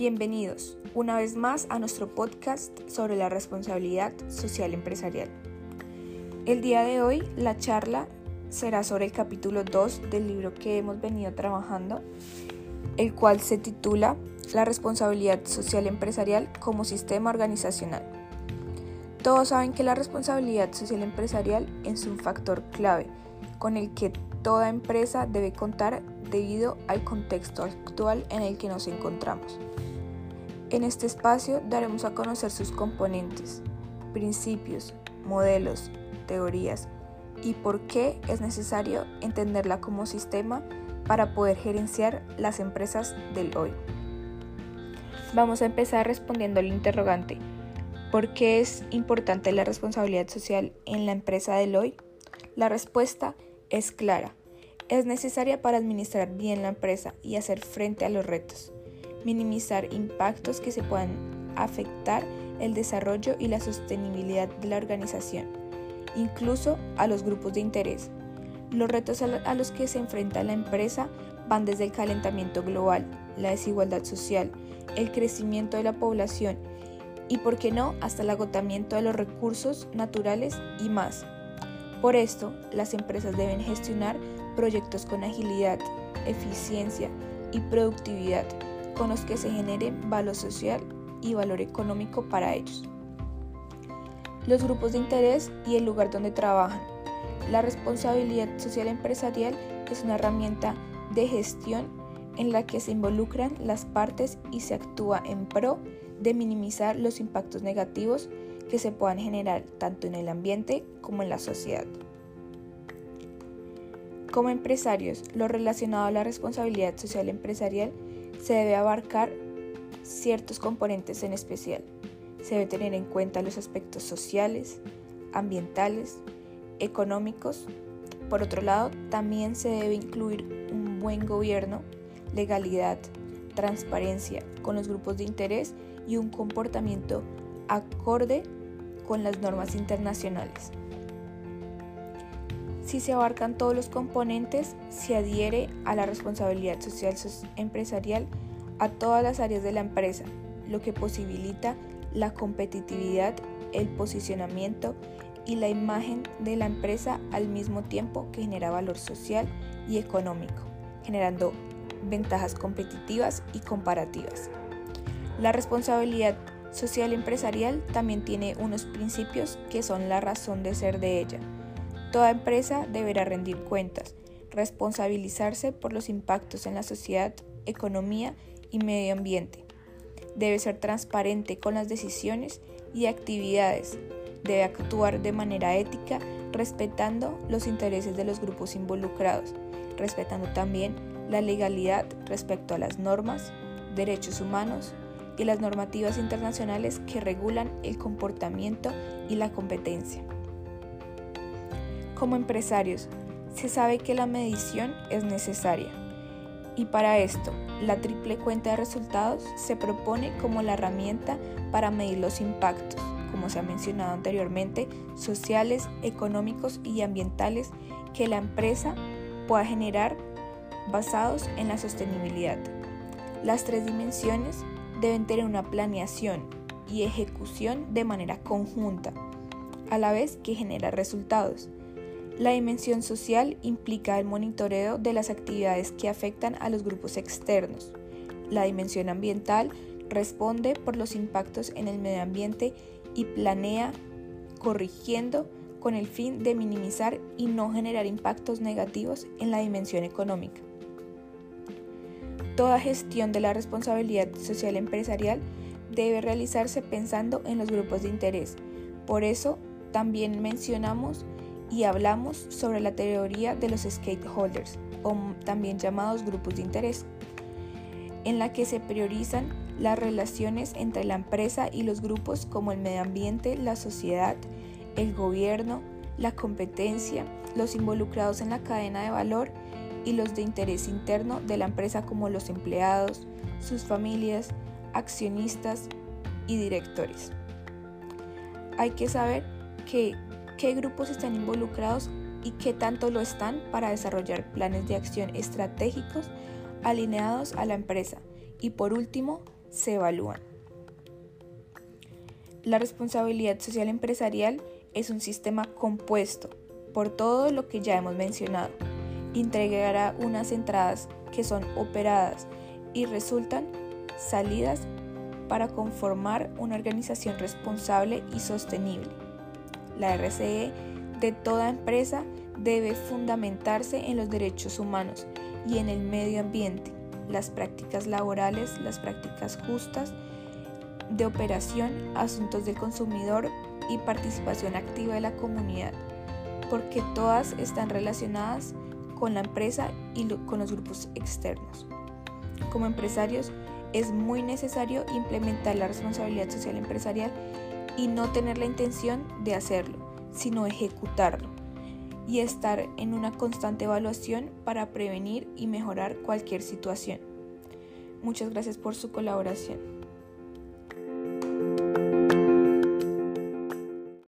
Bienvenidos una vez más a nuestro podcast sobre la responsabilidad social empresarial. El día de hoy la charla será sobre el capítulo 2 del libro que hemos venido trabajando, el cual se titula La responsabilidad social empresarial como sistema organizacional. Todos saben que la responsabilidad social empresarial es un factor clave con el que toda empresa debe contar debido al contexto actual en el que nos encontramos. En este espacio daremos a conocer sus componentes, principios, modelos, teorías y por qué es necesario entenderla como sistema para poder gerenciar las empresas del hoy. Vamos a empezar respondiendo al interrogante, ¿por qué es importante la responsabilidad social en la empresa del hoy? La respuesta es clara. Es necesaria para administrar bien la empresa y hacer frente a los retos minimizar impactos que se puedan afectar el desarrollo y la sostenibilidad de la organización, incluso a los grupos de interés. Los retos a los que se enfrenta la empresa van desde el calentamiento global, la desigualdad social, el crecimiento de la población y, por qué no, hasta el agotamiento de los recursos naturales y más. Por esto, las empresas deben gestionar proyectos con agilidad, eficiencia y productividad con los que se genere valor social y valor económico para ellos. Los grupos de interés y el lugar donde trabajan. La responsabilidad social empresarial es una herramienta de gestión en la que se involucran las partes y se actúa en pro de minimizar los impactos negativos que se puedan generar tanto en el ambiente como en la sociedad. Como empresarios, lo relacionado a la responsabilidad social empresarial se debe abarcar ciertos componentes en especial. Se debe tener en cuenta los aspectos sociales, ambientales, económicos. Por otro lado, también se debe incluir un buen gobierno, legalidad, transparencia con los grupos de interés y un comportamiento acorde con las normas internacionales. Si se abarcan todos los componentes, se adhiere a la responsabilidad social empresarial a todas las áreas de la empresa, lo que posibilita la competitividad, el posicionamiento y la imagen de la empresa al mismo tiempo que genera valor social y económico, generando ventajas competitivas y comparativas. La responsabilidad social empresarial también tiene unos principios que son la razón de ser de ella Toda empresa deberá rendir cuentas, responsabilizarse por los impactos en la sociedad, economía y medio ambiente. Debe ser transparente con las decisiones y actividades. Debe actuar de manera ética respetando los intereses de los grupos involucrados, respetando también la legalidad respecto a las normas, derechos humanos y las normativas internacionales que regulan el comportamiento y la competencia. Como empresarios, se sabe que la medición es necesaria y para esto la triple cuenta de resultados se propone como la herramienta para medir los impactos, como se ha mencionado anteriormente, sociales, económicos y ambientales que la empresa pueda generar basados en la sostenibilidad. Las tres dimensiones deben tener una planeación y ejecución de manera conjunta, a la vez que genera resultados. La dimensión social implica el monitoreo de las actividades que afectan a los grupos externos. La dimensión ambiental responde por los impactos en el medio ambiente y planea corrigiendo con el fin de minimizar y no generar impactos negativos en la dimensión económica. Toda gestión de la responsabilidad social empresarial debe realizarse pensando en los grupos de interés. Por eso también mencionamos y hablamos sobre la teoría de los stakeholders, o también llamados grupos de interés, en la que se priorizan las relaciones entre la empresa y los grupos como el medio ambiente, la sociedad, el gobierno, la competencia, los involucrados en la cadena de valor y los de interés interno de la empresa como los empleados, sus familias, accionistas y directores. Hay que saber que qué grupos están involucrados y qué tanto lo están para desarrollar planes de acción estratégicos alineados a la empresa. Y por último, se evalúan. La responsabilidad social empresarial es un sistema compuesto por todo lo que ya hemos mencionado. Entregará unas entradas que son operadas y resultan salidas para conformar una organización responsable y sostenible. La RCE de toda empresa debe fundamentarse en los derechos humanos y en el medio ambiente, las prácticas laborales, las prácticas justas, de operación, asuntos del consumidor y participación activa de la comunidad, porque todas están relacionadas con la empresa y con los grupos externos. Como empresarios, es muy necesario implementar la responsabilidad social empresarial y no tener la intención de hacerlo, sino ejecutarlo y estar en una constante evaluación para prevenir y mejorar cualquier situación. Muchas gracias por su colaboración.